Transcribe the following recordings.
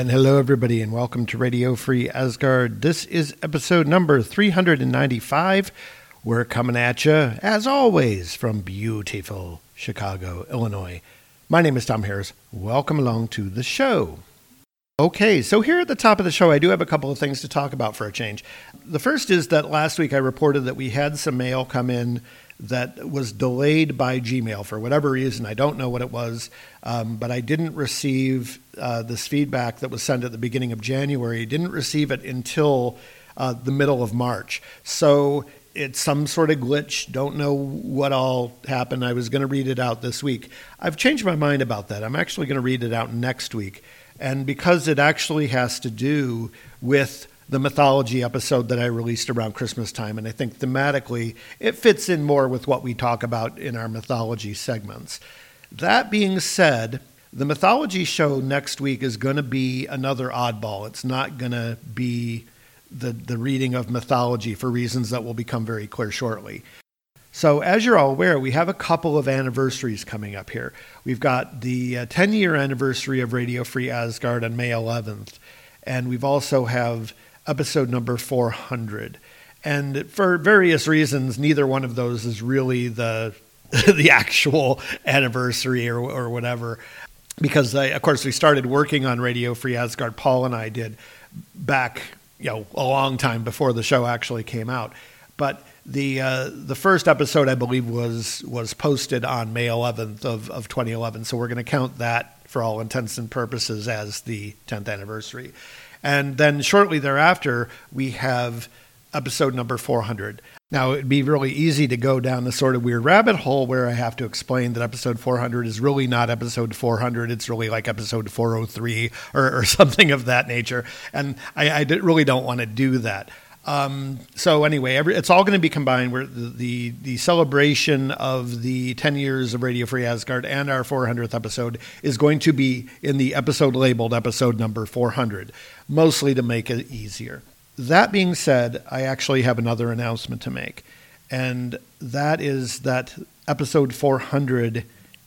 And hello, everybody, and welcome to Radio Free Asgard. This is episode number 395. We're coming at you, as always, from beautiful Chicago, Illinois. My name is Tom Harris. Welcome along to the show. Okay, so here at the top of the show, I do have a couple of things to talk about for a change. The first is that last week I reported that we had some mail come in that was delayed by Gmail for whatever reason. I don't know what it was, um, but I didn't receive uh, this feedback that was sent at the beginning of January. Didn't receive it until uh, the middle of March. So it's some sort of glitch. Don't know what all happened. I was going to read it out this week. I've changed my mind about that. I'm actually going to read it out next week. And because it actually has to do with the mythology episode that I released around Christmas time. And I think thematically, it fits in more with what we talk about in our mythology segments. That being said, the mythology show next week is going to be another oddball. It's not going to be the, the reading of mythology for reasons that will become very clear shortly. So, as you're all aware, we have a couple of anniversaries coming up here. We've got the uh, 10 year anniversary of Radio Free Asgard on May 11th, and we've also have episode number 400. And for various reasons, neither one of those is really the the actual anniversary or, or whatever. Because, I, of course, we started working on Radio Free Asgard, Paul and I did back you know, a long time before the show actually came out. But the uh, the first episode, I believe, was was posted on May 11th of, of 2011. So we're going to count that for all intents and purposes as the 10th anniversary. And then shortly thereafter, we have episode number 400. Now, it'd be really easy to go down the sort of weird rabbit hole where I have to explain that episode 400 is really not episode 400. It's really like episode 403 or, or something of that nature. And I, I really don't want to do that. Um, so anyway, every, it's all going to be combined. The, the, the celebration of the 10 years of Radio Free Asgard and our 400th episode is going to be in the episode labeled episode number 400, mostly to make it easier. That being said, I actually have another announcement to make, and that is that episode 400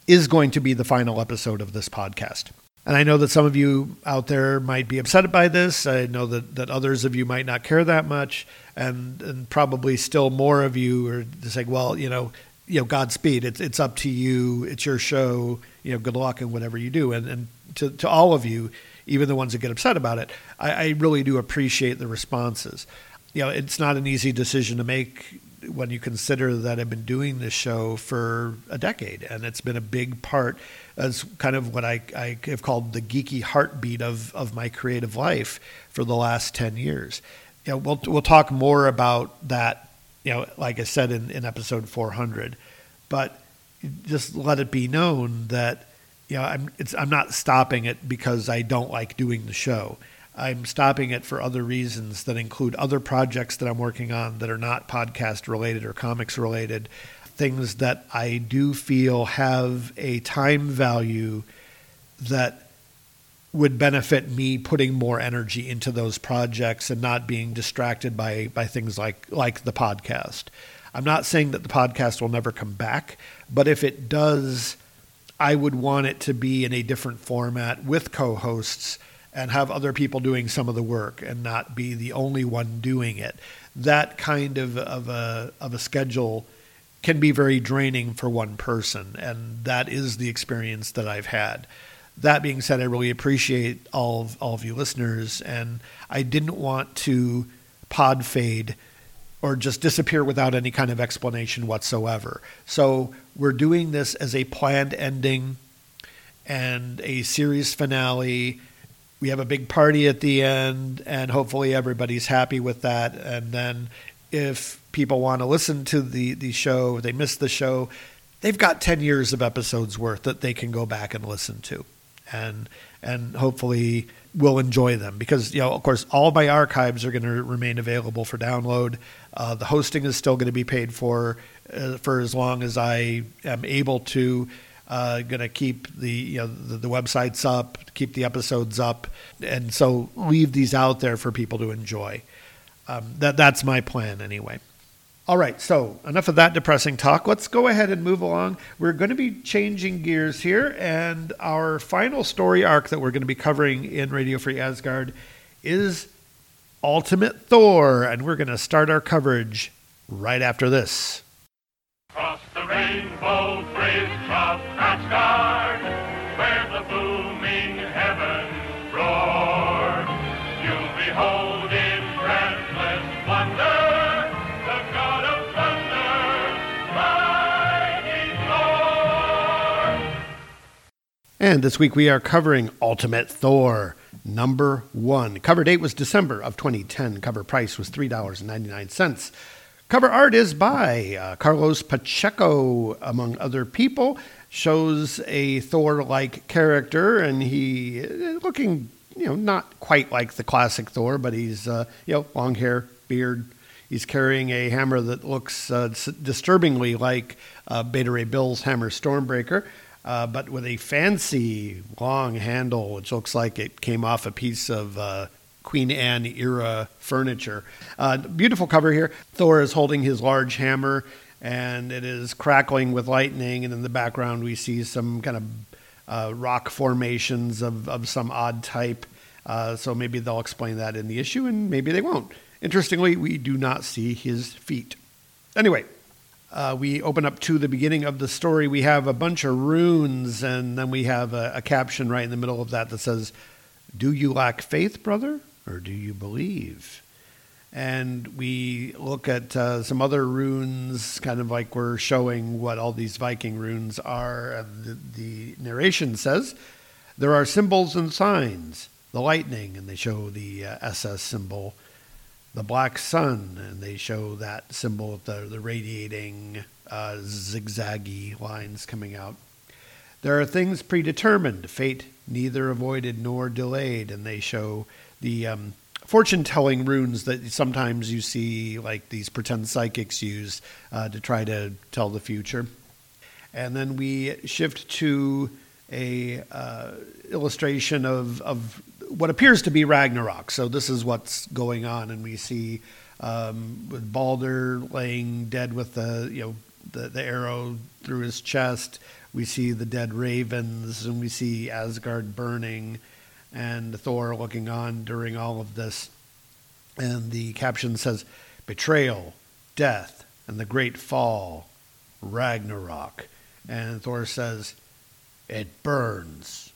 is going to be the final episode of this podcast. And I know that some of you out there might be upset by this. I know that, that others of you might not care that much. And, and probably still more of you are saying, well, you know, you know, Godspeed. It's, it's up to you. It's your show. You know, good luck in whatever you do. And, and to, to all of you, even the ones that get upset about it, I, I really do appreciate the responses. You know, it's not an easy decision to make when you consider that I've been doing this show for a decade, and it's been a big part as kind of what I, I have called the geeky heartbeat of, of my creative life for the last 10 years. You know, we'll, we'll talk more about that, you know, like I said in, in episode 400, but just let it be known that, you know, I'm, I'm not stopping it because I don't like doing the show. I'm stopping it for other reasons that include other projects that I'm working on that are not podcast related or comics related, things that I do feel have a time value that would benefit me putting more energy into those projects and not being distracted by by things like like the podcast. I'm not saying that the podcast will never come back, but if it does, I would want it to be in a different format with co-hosts and have other people doing some of the work and not be the only one doing it. That kind of, of a of a schedule can be very draining for one person, and that is the experience that I've had. That being said, I really appreciate all of, all of you listeners, and I didn't want to pod fade or just disappear without any kind of explanation whatsoever. So we're doing this as a planned ending and a series finale we have a big party at the end, and hopefully everybody's happy with that. And then if people want to listen to the, the show, they miss the show, they've got 10 years of episodes worth that they can go back and listen to. And and hopefully will enjoy them because you know of course all my archives are going to remain available for download uh, the hosting is still going to be paid for uh, for as long as i am able to uh, going to keep the you know the, the websites up keep the episodes up and so leave these out there for people to enjoy um, that that's my plan anyway all right, so enough of that depressing talk. Let's go ahead and move along. We're going to be changing gears here, and our final story arc that we're going to be covering in Radio Free Asgard is Ultimate Thor, and we're going to start our coverage right after this. Rainbow bridge of where the booming heavens roar. You'll behold in breathless wonder the god of thunder, mighty Thor. And this week we are covering Ultimate Thor number one. Cover date was December of 2010. Cover price was $3.99. Cover art is by uh, Carlos Pacheco, among other people. Shows a Thor like character, and he uh, looking, you know, not quite like the classic Thor, but he's, uh, you know, long hair, beard. He's carrying a hammer that looks uh, disturbingly like uh, Beta Ray Bill's hammer Stormbreaker uh, but with a fancy long handle, which looks like it came off a piece of uh, Queen Anne era furniture. Uh, beautiful cover here. Thor is holding his large hammer, and it is crackling with lightning. And in the background, we see some kind of uh, rock formations of, of some odd type. Uh, so maybe they'll explain that in the issue, and maybe they won't. Interestingly, we do not see his feet. Anyway, uh, we open up to the beginning of the story. We have a bunch of runes, and then we have a, a caption right in the middle of that that says, Do you lack faith, brother, or do you believe? And we look at uh, some other runes, kind of like we're showing what all these Viking runes are. The, the narration says, There are symbols and signs, the lightning, and they show the uh, SS symbol the black sun, and they show that symbol the, the radiating uh, zigzaggy lines coming out. There are things predetermined, fate neither avoided nor delayed, and they show the um, fortune telling runes that sometimes you see, like these pretend psychics use uh, to try to tell the future. And then we shift to a uh, illustration of, of what appears to be Ragnarok. So this is what's going on, and we see um, with Balder laying dead with the you know the, the arrow through his chest. We see the dead ravens, and we see Asgard burning, and Thor looking on during all of this. And the caption says, "Betrayal, death, and the great fall, Ragnarok." And Thor says, "It burns."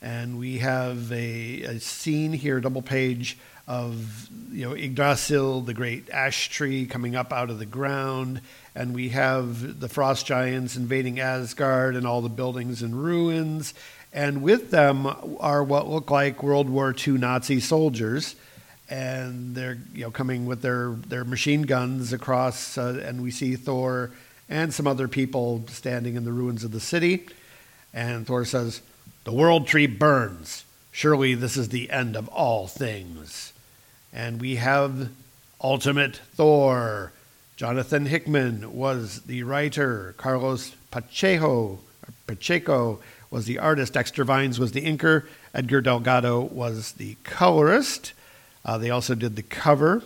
and we have a, a scene here, double page of you know Yggdrasil, the great ash tree coming up out of the ground, and we have the frost giants invading Asgard and all the buildings in ruins, and with them are what look like World War II Nazi soldiers, and they're you know coming with their their machine guns across, uh, and we see Thor and some other people standing in the ruins of the city, and Thor says. The world tree burns. Surely this is the end of all things. And we have Ultimate Thor. Jonathan Hickman was the writer. Carlos Pacheco, Pacheco was the artist. Dexter Vines was the inker. Edgar Delgado was the colorist. Uh, they also did the cover.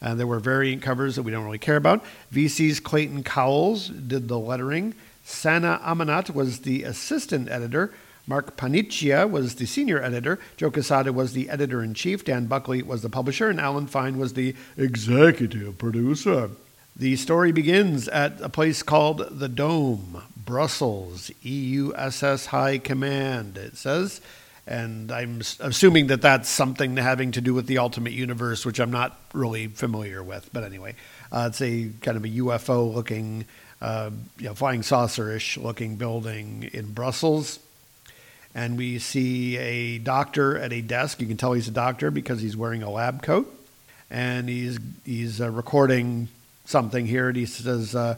Uh, there were variant covers that we don't really care about. VC's Clayton Cowles did the lettering. Sana Amanat was the assistant editor. Mark Paniccia was the senior editor. Joe Quesada was the editor in chief. Dan Buckley was the publisher. And Alan Fine was the executive producer. The story begins at a place called the Dome, Brussels, EUSS High Command, it says. And I'm assuming that that's something having to do with the Ultimate Universe, which I'm not really familiar with. But anyway, uh, it's a kind of a UFO looking, uh, you know, flying saucer ish looking building in Brussels and we see a doctor at a desk. You can tell he's a doctor because he's wearing a lab coat, and he's he's uh, recording something here. And he says, uh,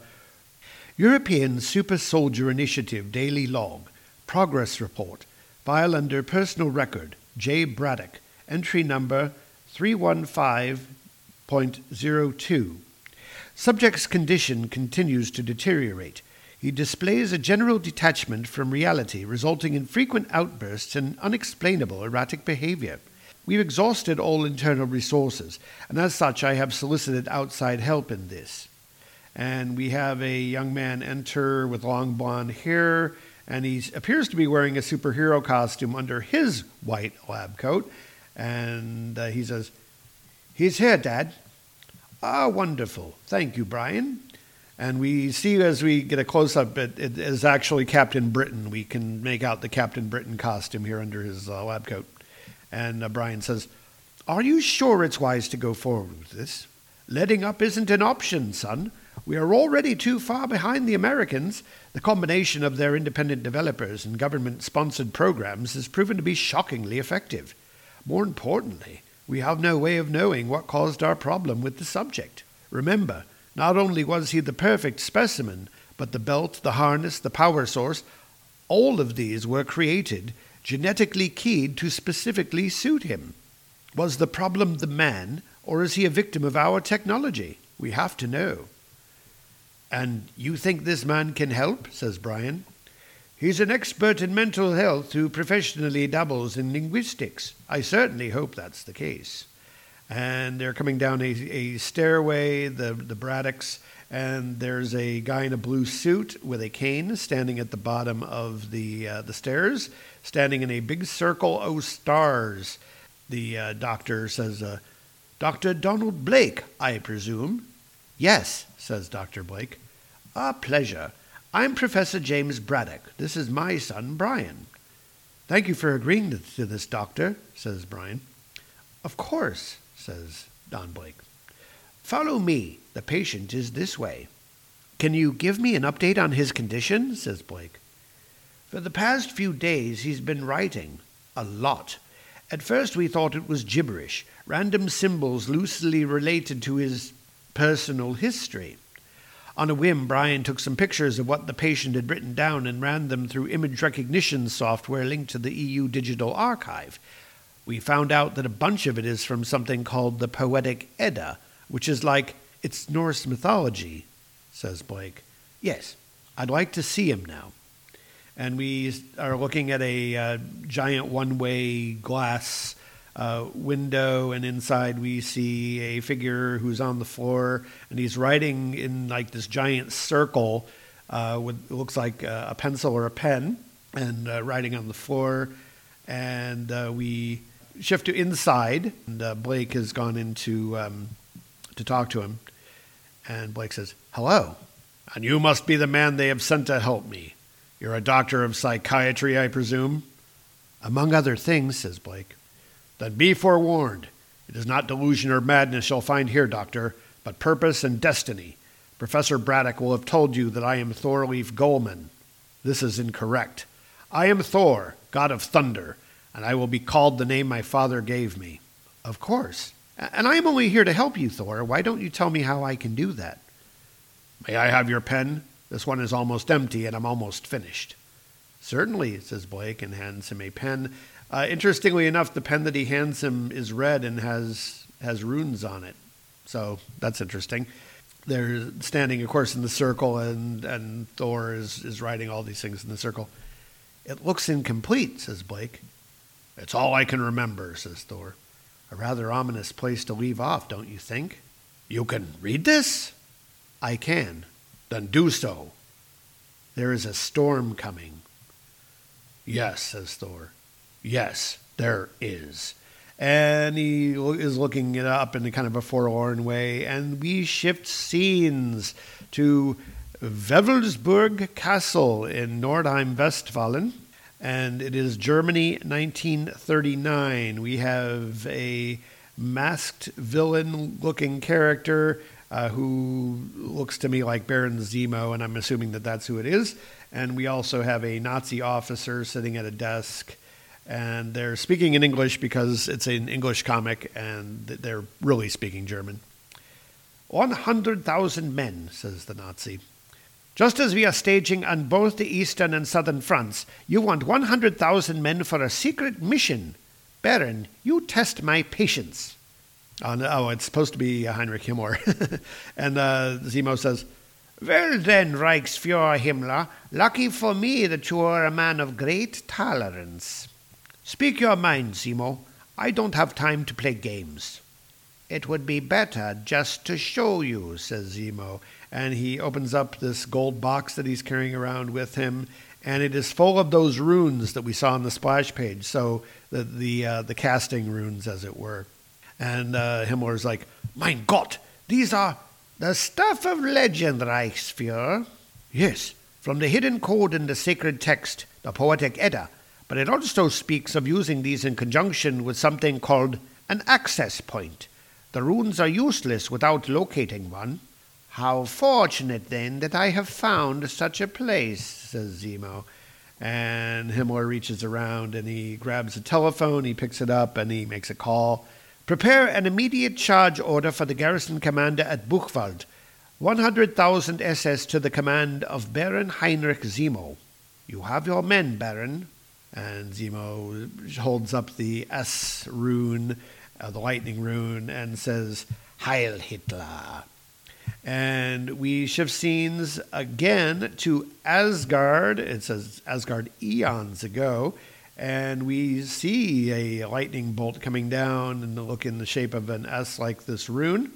European Super Soldier Initiative Daily Log, Progress Report, file under Personal Record, J. Braddock, entry number 315.02. Subject's condition continues to deteriorate. He displays a general detachment from reality, resulting in frequent outbursts and unexplainable erratic behavior. We've exhausted all internal resources, and as such, I have solicited outside help in this. And we have a young man enter with long blonde hair, and he appears to be wearing a superhero costume under his white lab coat. And uh, he says, He's here, Dad. Ah, wonderful. Thank you, Brian. And we see as we get a close up, it, it is actually Captain Britain. We can make out the Captain Britain costume here under his uh, lab coat. And uh, Brian says, Are you sure it's wise to go forward with this? Letting up isn't an option, son. We are already too far behind the Americans. The combination of their independent developers and government sponsored programs has proven to be shockingly effective. More importantly, we have no way of knowing what caused our problem with the subject. Remember, not only was he the perfect specimen, but the belt, the harness, the power source, all of these were created genetically keyed to specifically suit him. Was the problem the man, or is he a victim of our technology? We have to know. And you think this man can help? says Brian. He's an expert in mental health who professionally dabbles in linguistics. I certainly hope that's the case. And they're coming down a, a stairway, the, the Braddocks, and there's a guy in a blue suit with a cane standing at the bottom of the, uh, the stairs standing in a big circle of stars. The uh, doctor says, uh, Dr. Donald Blake, I presume? Yes, says Dr. Blake. A pleasure. I'm Professor James Braddock. This is my son, Brian. Thank you for agreeing to this, Doctor, says Brian. Of course, says Don Blake. Follow me. The patient is this way. Can you give me an update on his condition? says Blake. For the past few days, he's been writing. A lot. At first, we thought it was gibberish, random symbols loosely related to his personal history. On a whim, Brian took some pictures of what the patient had written down and ran them through image recognition software linked to the EU Digital Archive. We found out that a bunch of it is from something called the Poetic Edda, which is like it's Norse mythology, says Blake. Yes, I'd like to see him now and we are looking at a uh, giant one-way glass uh, window, and inside we see a figure who's on the floor, and he's writing in like this giant circle uh, with looks like a pencil or a pen, and uh, writing on the floor. And uh, we shift to inside, and uh, Blake has gone into um, to talk to him, and Blake says, "Hello." And you must be the man they have sent to help me. You're a doctor of psychiatry, I presume? Among other things, says Blake. Then be forewarned. It is not delusion or madness you'll find here, Doctor, but purpose and destiny. Professor Braddock will have told you that I am Thorlief Golmen. This is incorrect. I am Thor, god of thunder, and I will be called the name my father gave me. Of course. And I am only here to help you, Thor. Why don't you tell me how I can do that? May I have your pen? This one is almost empty and I'm almost finished. Certainly, says Blake and hands him a pen. Uh, interestingly enough, the pen that he hands him is red and has has runes on it. So that's interesting. They're standing, of course, in the circle, and, and Thor is, is writing all these things in the circle. It looks incomplete, says Blake. It's all I can remember, says Thor. A rather ominous place to leave off, don't you think? You can read this? I can. Then do so. There is a storm coming. Yes, says Thor. Yes, there is. And he is looking it up in a kind of a forlorn way, and we shift scenes to Wewelsburg Castle in Nordheim Westfalen, and it is Germany 1939. We have a masked villain looking character uh, who looks to me like Baron Zemo, and I'm assuming that that's who it is. And we also have a Nazi officer sitting at a desk, and they're speaking in English because it's an English comic, and they're really speaking German. 100,000 men, says the Nazi. Just as we are staging on both the eastern and southern fronts, you want 100,000 men for a secret mission. Baron, you test my patience. Oh, no, oh it's supposed to be uh, Heinrich Himmler. and uh, Zemo says, Well then, Reichsfuhrer Himmler, lucky for me that you are a man of great tolerance. Speak your mind, Zemo. I don't have time to play games. It would be better just to show you, says Zemo. And he opens up this gold box that he's carrying around with him, and it is full of those runes that we saw on the splash page. So the the uh, the casting runes, as it were. And uh, Himmler's like, "Mein Gott, these are the stuff of legend, Reichsfuhrer." Yes, from the hidden code in the sacred text, the poetic Edda. But it also speaks of using these in conjunction with something called an access point. The runes are useless without locating one. How fortunate, then, that I have found such a place, says Zemo. And Himmler reaches around and he grabs a telephone, he picks it up, and he makes a call. Prepare an immediate charge order for the garrison commander at Buchwald. 100,000 SS to the command of Baron Heinrich Zemo. You have your men, Baron. And Zemo holds up the S rune uh, the lightning rune, and says, Heil Hitler. And we shift scenes again to Asgard. It says Asgard eons ago. And we see a lightning bolt coming down and look in the shape of an S like this rune.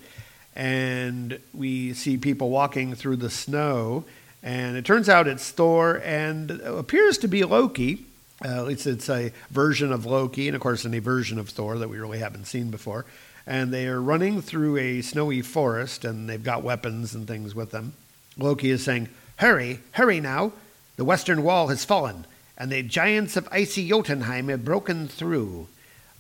And we see people walking through the snow. And it turns out it's Thor and appears to be Loki uh, it's it's a version of Loki, and of course, a version of Thor that we really haven't seen before. And they are running through a snowy forest, and they've got weapons and things with them. Loki is saying, "Hurry, hurry now! The western wall has fallen, and the giants of icy Jotunheim have broken through.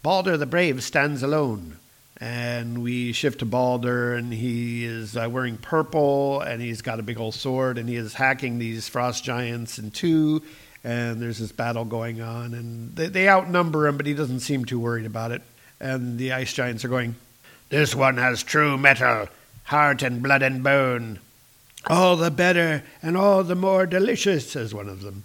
Balder the Brave stands alone." And we shift to Balder, and he is uh, wearing purple, and he's got a big old sword, and he is hacking these frost giants in two and there's this battle going on, and they, they outnumber him, but he doesn't seem too worried about it. And the ice giants are going, This one has true metal, heart and blood and bone. All the better and all the more delicious, says one of them.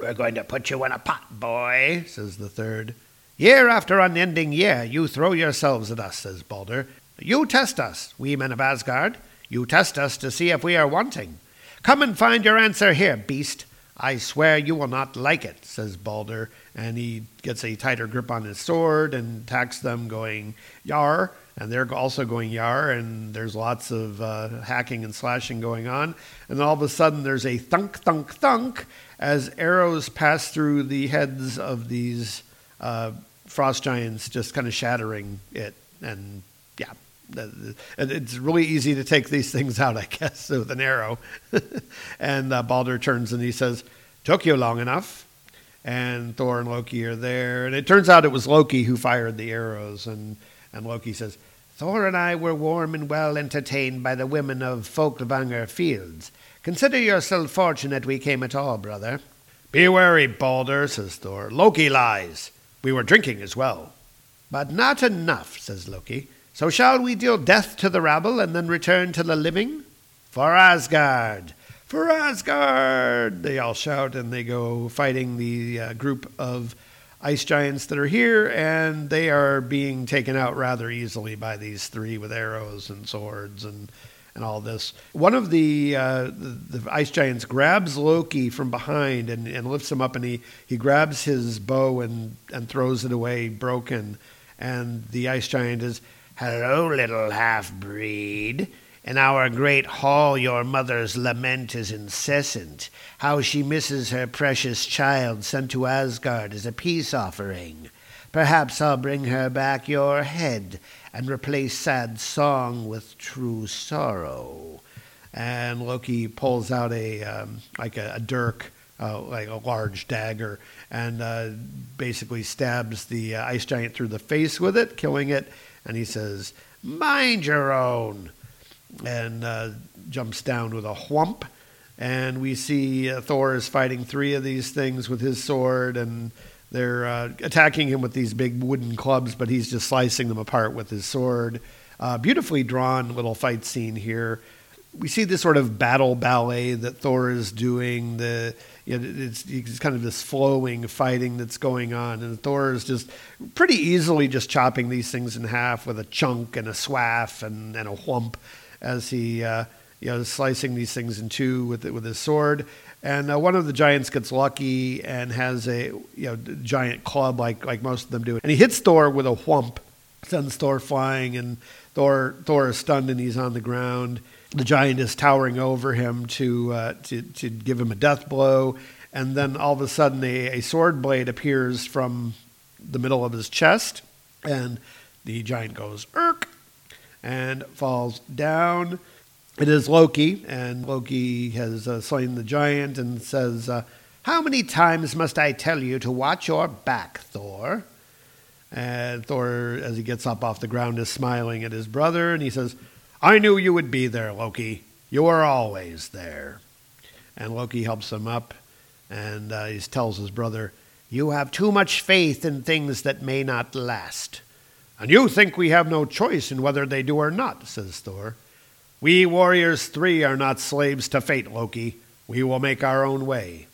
We're going to put you in a pot, boy, says the third. Year after unending year, you throw yourselves at us, says Balder. You test us, we men of Asgard. You test us to see if we are wanting. Come and find your answer here, beast. I swear you will not like it, says Balder, and he gets a tighter grip on his sword and attacks them, going, Yar, and they're also going Yar, and there's lots of uh, hacking and slashing going on. And all of a sudden, there's a thunk, thunk, thunk as arrows pass through the heads of these uh, frost giants, just kind of shattering it. And yeah, it's really easy to take these things out, I guess, with an arrow. and uh, Balder turns and he says, Took you long enough. And Thor and Loki are there. And it turns out it was Loki who fired the arrows. And, and Loki says, Thor and I were warm and well entertained by the women of Folkvanger Fields. Consider yourself fortunate we came at all, brother. Be wary, Balder, says Thor. Loki lies. We were drinking as well. But not enough, says Loki. So shall we deal death to the rabble and then return to the living? For Asgard! For Asgard! They all shout and they go fighting the uh, group of ice giants that are here, and they are being taken out rather easily by these three with arrows and swords and and all this. One of the, uh, the, the ice giants grabs Loki from behind and, and lifts him up, and he, he grabs his bow and and throws it away broken. And the ice giant is Hello, little half breed. In our great hall, your mother's lament is incessant. How she misses her precious child sent to Asgard as a peace offering. Perhaps I'll bring her back your head and replace sad song with true sorrow. And Loki pulls out a um, like a, a dirk, uh, like a large dagger, and uh, basically stabs the uh, ice giant through the face with it, killing it and he says, Mind your own, and uh, jumps down with a whump. And we see uh, Thor is fighting three of these things with his sword, and they're uh, attacking him with these big wooden clubs, but he's just slicing them apart with his sword. Uh, beautifully drawn little fight scene here. We see this sort of battle ballet that Thor is doing. The you know, it's, it's kind of this flowing fighting that's going on, and Thor is just pretty easily just chopping these things in half with a chunk and a swaff and, and a whump as he uh, you know slicing these things in two with with his sword. And uh, one of the giants gets lucky and has a you know giant club like like most of them do, and he hits Thor with a whump, sends Thor flying, and Thor Thor is stunned and he's on the ground. The giant is towering over him to uh, to to give him a death blow, and then all of a sudden a, a sword blade appears from the middle of his chest, and the giant goes irk and falls down. It is Loki, and Loki has uh, slain the giant and says, uh, How many times must I tell you to watch your back, Thor? And Thor, as he gets up off the ground, is smiling at his brother, and he says, I knew you would be there, Loki. You are always there. And Loki helps him up, and uh, he tells his brother, You have too much faith in things that may not last. And you think we have no choice in whether they do or not, says Thor. We warriors three are not slaves to fate, Loki. We will make our own way.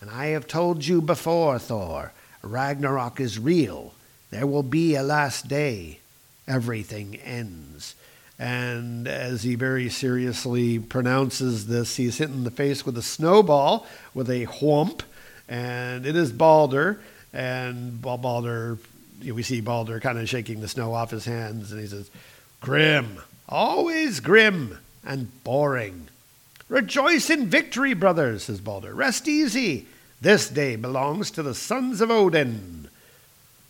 And I have told you before, Thor, Ragnarok is real. There will be a last day. Everything ends. And as he very seriously pronounces this, he's hit in the face with a snowball with a whump. And it is Balder. And Balder, we see Balder kind of shaking the snow off his hands. And he says, Grim, always grim and boring. Rejoice in victory, brothers, says Balder. Rest easy. This day belongs to the sons of Odin.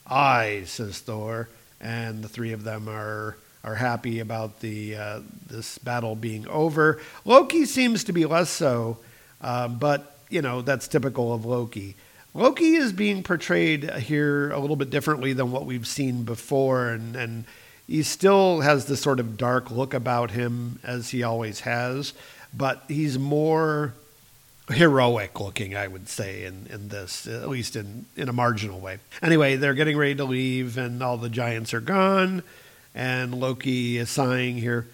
Aye, says Thor, and the three of them are are happy about the uh, this battle being over. Loki seems to be less so, uh, but you know that's typical of Loki. Loki is being portrayed here a little bit differently than what we've seen before, and and he still has this sort of dark look about him as he always has, but he's more heroic looking, I would say, in, in this, at least in, in a marginal way. Anyway, they're getting ready to leave, and all the giants are gone, and Loki is sighing here.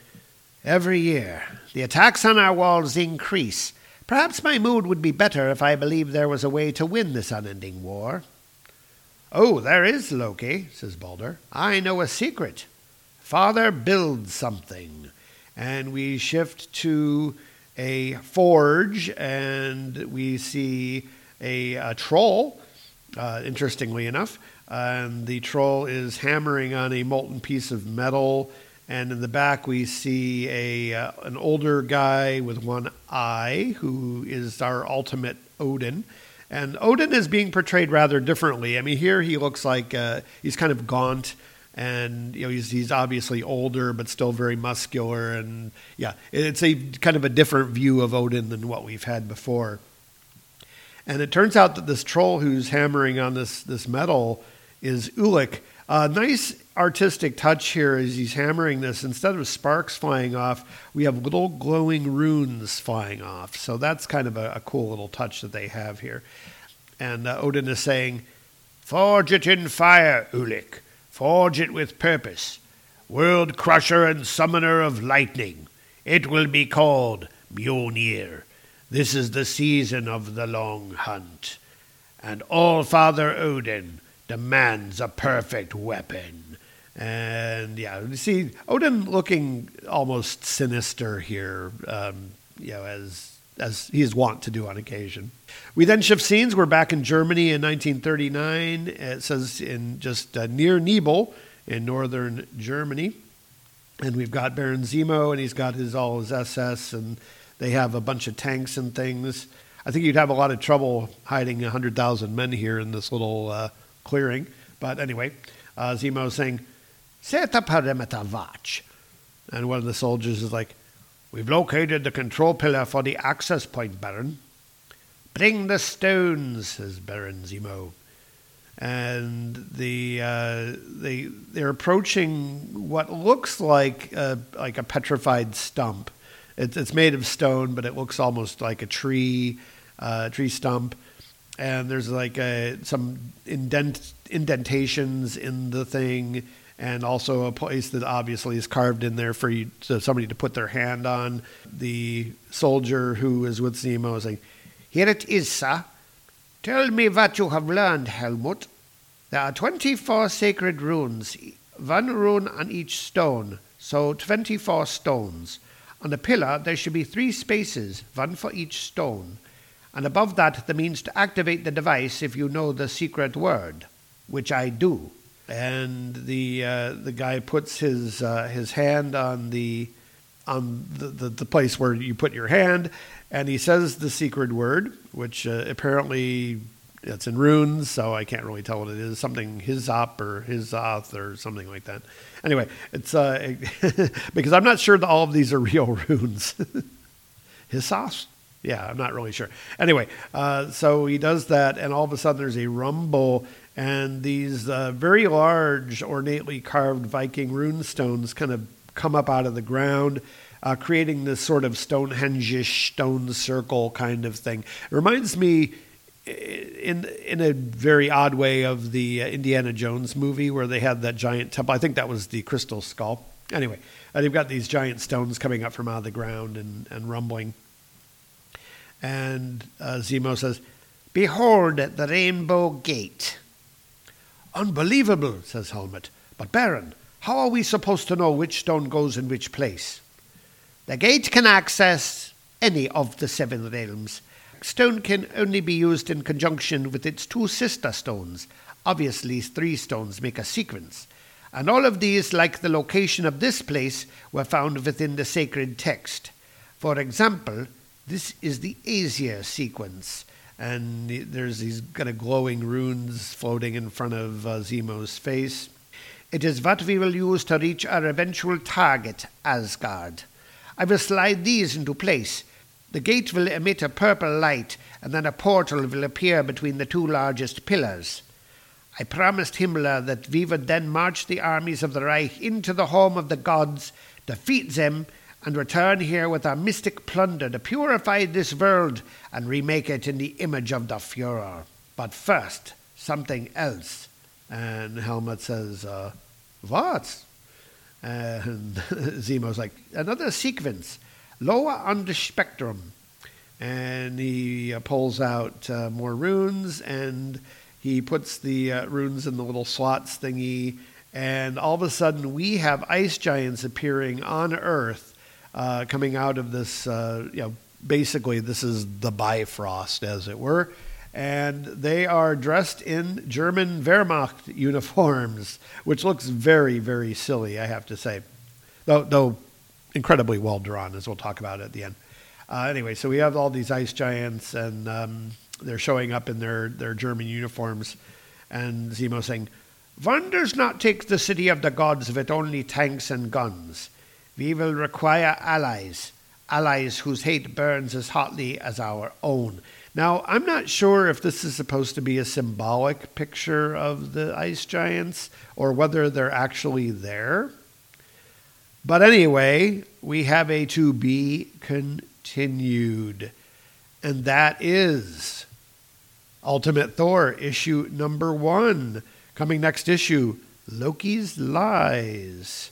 Every year, the attacks on our walls increase. Perhaps my mood would be better if I believed there was a way to win this unending war. Oh, there is, Loki, says Balder. I know a secret. Father builds something. And we shift to a forge, and we see a, a troll, uh, interestingly enough. And the troll is hammering on a molten piece of metal. And in the back, we see a uh, an older guy with one eye, who is our ultimate Odin. And Odin is being portrayed rather differently. I mean, here he looks like uh, he's kind of gaunt and you know he's he's obviously older but still very muscular and yeah it's a kind of a different view of Odin than what we've had before and it turns out that this troll who's hammering on this this metal is Ulik a nice artistic touch here as he's hammering this instead of sparks flying off we have little glowing runes flying off so that's kind of a, a cool little touch that they have here and uh, Odin is saying forge it in fire Ulik Forge it with purpose. World crusher and summoner of lightning. It will be called Mjolnir. This is the season of the long hunt. And All Father Odin demands a perfect weapon. And yeah, you see Odin looking almost sinister here, um, you know, as as he is wont to do on occasion. We then shift scenes. We're back in Germany in 1939. It says in just uh, near Nibel in northern Germany. And we've got Baron Zemo, and he's got his all his SS, and they have a bunch of tanks and things. I think you'd have a lot of trouble hiding 100,000 men here in this little uh, clearing. But anyway, uh, Zemo is saying. And one of the soldiers is like, We've located the control pillar for the access point, Baron. Bring the stones, says Baron Zemo. And the uh, they they're approaching what looks like a, like a petrified stump. It's, it's made of stone, but it looks almost like a tree, uh, tree stump. And there's like a, some indent, indentations in the thing, and also a place that obviously is carved in there for you, so somebody to put their hand on. The soldier who is with Zemo is saying, Here it is, sir. Tell me what you have learned, Helmut. There are 24 sacred runes, one rune on each stone, so 24 stones. On the pillar, there should be three spaces, one for each stone. And above that, the means to activate the device if you know the secret word, which I do. And the uh, the guy puts his uh, his hand on the on the, the, the place where you put your hand, and he says the secret word, which uh, apparently it's in runes, so I can't really tell what it is. Something Hizop or Hizoth or something like that. Anyway, it's uh, because I'm not sure that all of these are real runes. Hisoth? Yeah, I'm not really sure. Anyway, uh, so he does that, and all of a sudden there's a rumble, and these uh, very large, ornately carved Viking rune stones kind of come up out of the ground. Uh, creating this sort of Stonehenge-ish stone circle kind of thing. It reminds me in in a very odd way of the uh, Indiana Jones movie where they had that giant temple. I think that was the Crystal Skull. Anyway, uh, they've got these giant stones coming up from out of the ground and, and rumbling. And uh, Zemo says, Behold the Rainbow Gate. Unbelievable, says Helmut. But Baron, how are we supposed to know which stone goes in which place? The gate can access any of the seven realms. Stone can only be used in conjunction with its two sister stones. Obviously, three stones make a sequence. And all of these, like the location of this place, were found within the sacred text. For example, this is the Aesir sequence. And there's these kind of glowing runes floating in front of uh, Zemo's face. It is what we will use to reach our eventual target, Asgard. I will slide these into place. The gate will emit a purple light, and then a portal will appear between the two largest pillars. I promised Himmler that we would then march the armies of the Reich into the home of the gods, defeat them, and return here with our mystic plunder to purify this world and remake it in the image of the Fuhrer. But first, something else. And Helmut says, uh, What? And Zemo's like, Another sequence, lower on the spectrum. And he uh, pulls out uh, more runes and he puts the uh, runes in the little slots thingy. And all of a sudden, we have ice giants appearing on Earth uh, coming out of this, uh, you know, basically this is the Bifrost, as it were. And they are dressed in German Wehrmacht uniforms, which looks very, very silly, I have to say. Though, though incredibly well drawn, as we'll talk about at the end. Uh, anyway, so we have all these ice giants, and um, they're showing up in their, their German uniforms. And Zemo saying, does not take the city of the gods with only tanks and guns. We will require allies, allies whose hate burns as hotly as our own. Now, I'm not sure if this is supposed to be a symbolic picture of the ice giants or whether they're actually there. But anyway, we have a to be continued. And that is Ultimate Thor, issue number one. Coming next issue Loki's Lies.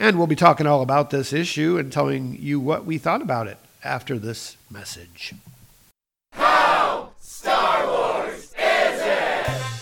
And we'll be talking all about this issue and telling you what we thought about it after this message.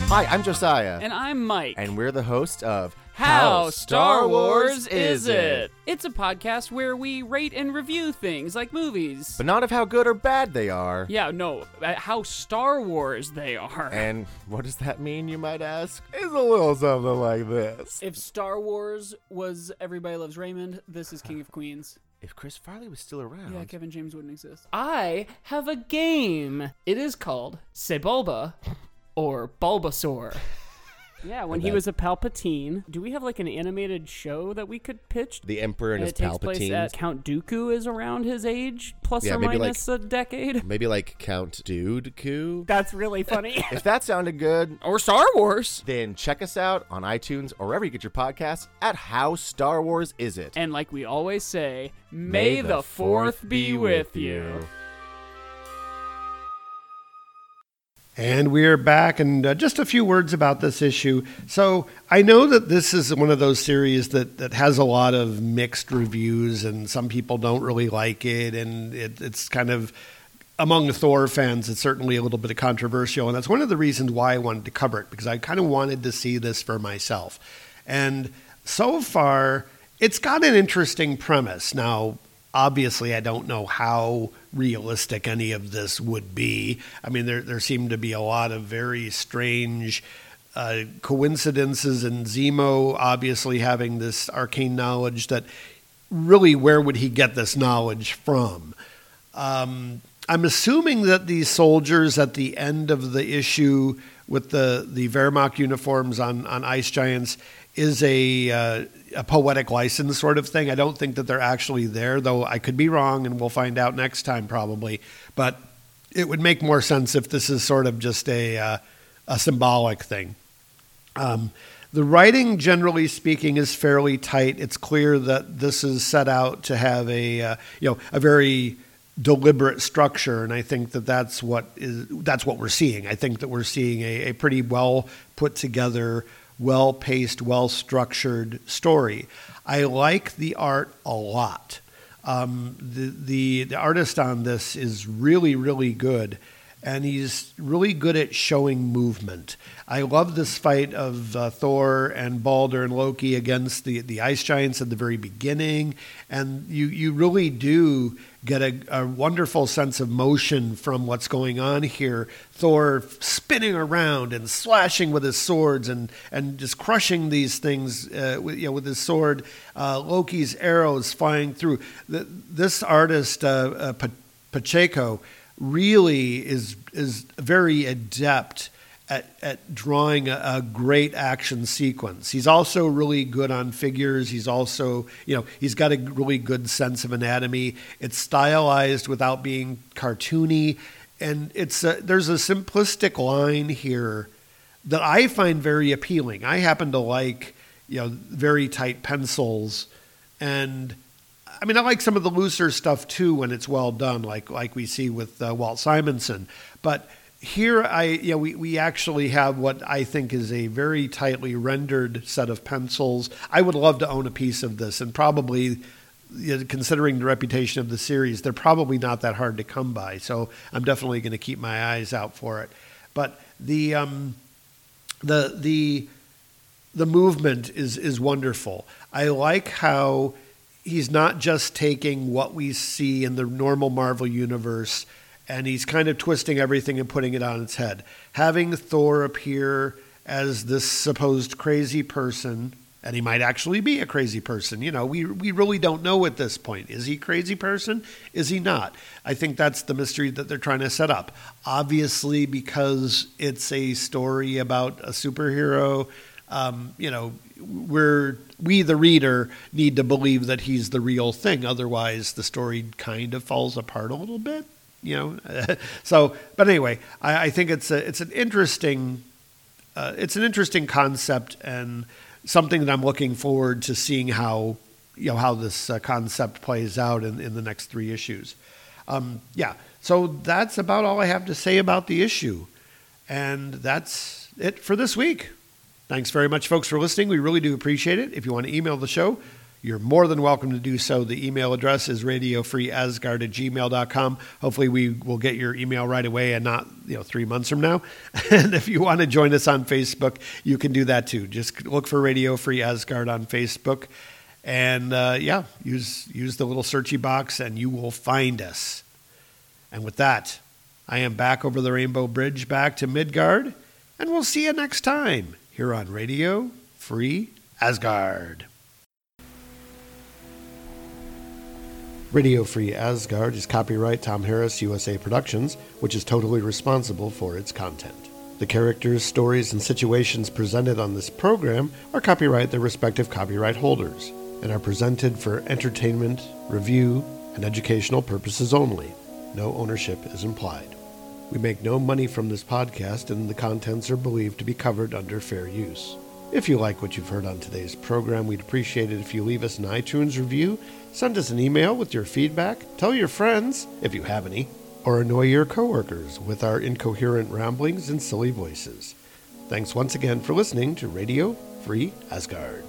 Hi, I'm Josiah, And I'm Mike. and we're the host of How Star Wars Is It? It's a podcast where we rate and review things like movies. But not of how good or bad they are. yeah, no, uh, how Star Wars they are. And what does that mean, you might ask? It's a little something like this. if Star Wars was Everybody Loves Raymond, this is King of Queens. If Chris Farley was still around. Yeah, Kevin James wouldn't exist. I have a game. It is called Sebulba or Bulbasaur. Yeah, when he that- was a Palpatine. Do we have like an animated show that we could pitch? the Emperor and And his it takes place Palpatine. at Count Dooku is around his age, plus Yeah, or maybe, minus a decade. Maybe like Count Dude Coo. That's really funny. If that sounded good, or Star Wars. then check us out on iTunes or wherever you get your podcasts at How Star Wars Is It. And like we always say, may, the fourth be with you. And we are back, and uh, just a few words about this issue. So, I know that this is one of those series that, that has a lot of mixed reviews, and some people don't really like it, and it, it's kind of among the Thor fans, it's certainly a little bit of controversial, and that's one of the reasons why I wanted to cover it because I kind of wanted to see this for myself. And so far, it's got an interesting premise. Now, obviously, I don't know how realistic any of this would be. I mean, there there seem to be a lot of very strange. Uh, coincidences and Zemo obviously having this arcane knowledge that really where would he get this knowledge from? Um, I'm assuming that these soldiers at the end of the issue with the, the Wehrmacht uniforms on, on Ice Giants is a, uh, a poetic license sort of thing. I don't think that they're actually there, though I could be wrong, and we'll find out next time probably. But it would make more sense if this is sort of just a, uh, a symbolic thing. Um, the writing, generally speaking, is fairly tight. It's clear that this is set out to have a uh, you know a very deliberate structure, and I think that that's what is that's what we're seeing. I think that we're seeing a, a pretty well put together, well paced, well structured story. I like the art a lot. Um, the, the the artist on this is really really good, and he's really good at showing movement. I love this fight of uh, Thor and Balder and Loki against the, the ice giants at the very beginning. And you, you really do get a, a wonderful sense of motion from what's going on here. Thor spinning around and slashing with his swords and, and just crushing these things uh, with, you know, with his sword. Uh, Loki's arrows flying through. The, this artist, uh, uh Pacheco, really is, is very adept at, at drawing a, a, great action sequence. He's also really good on figures. He's also, you know, he's got a really good sense of anatomy. It's stylized without being cartoony, and it's a, there's a simplistic line here that I find very appealing. I happen to like, you know, very tight pencils, and I mean, I like some of the looser stuff too when it's well done, like like we see with uh, Walt Simonson, but here I you know we, we actually have what I think is a very tightly rendered set of pencils. I would love to own a piece of this and probably you know, considering the reputation of the series, they're probably not that hard to come by. So I'm definitely going to keep my eyes out for it. But the um, the the the movement is is wonderful. I like how he's not just taking what we see in the normal Marvel universe and he's kind of twisting everything and putting it on its head. Having Thor appear as this supposed crazy person, and he might actually be a crazy person. You know, we we really don't know at this point. Is he crazy person? Is he not? I think that's the mystery that they're trying to set up. Obviously, because it's a story about a superhero. Um, you know, we're we the reader need to believe that he's the real thing. Otherwise, the story kind of falls apart a little bit you know. so, but anyway, I, I, think it's a it's an interesting uh, it's an interesting concept and something that I'm looking forward to seeing how you know how this uh, concept plays out in, in the next three issues. Um, yeah, so that's about all I have to say about the issue, and that's it for this week. Thanks very much, folks, for listening. We really do appreciate it. If you want to email the show, you're more than welcome to do so. The email address is radiofreeasgard at gmail.com. Hopefully, we will get your email right away and not you know three months from now. and if you want to join us on Facebook, you can do that too. Just look for Radio Free Asgard on Facebook, and uh, yeah, use use the little searchy box, and you will find us. And with that, I am back over the Rainbow Bridge, back to Midgard, and we'll see you next time here on Radio Free Asgard. Radio Free Asgard is copyright Tom Harris USA Productions, which is totally responsible for its content. The characters, stories, and situations presented on this program are copyright their respective copyright holders and are presented for entertainment, review, and educational purposes only. No ownership is implied. We make no money from this podcast, and the contents are believed to be covered under fair use. If you like what you've heard on today's program, we'd appreciate it if you leave us an iTunes review, send us an email with your feedback, tell your friends, if you have any, or annoy your coworkers with our incoherent ramblings and silly voices. Thanks once again for listening to Radio Free Asgard.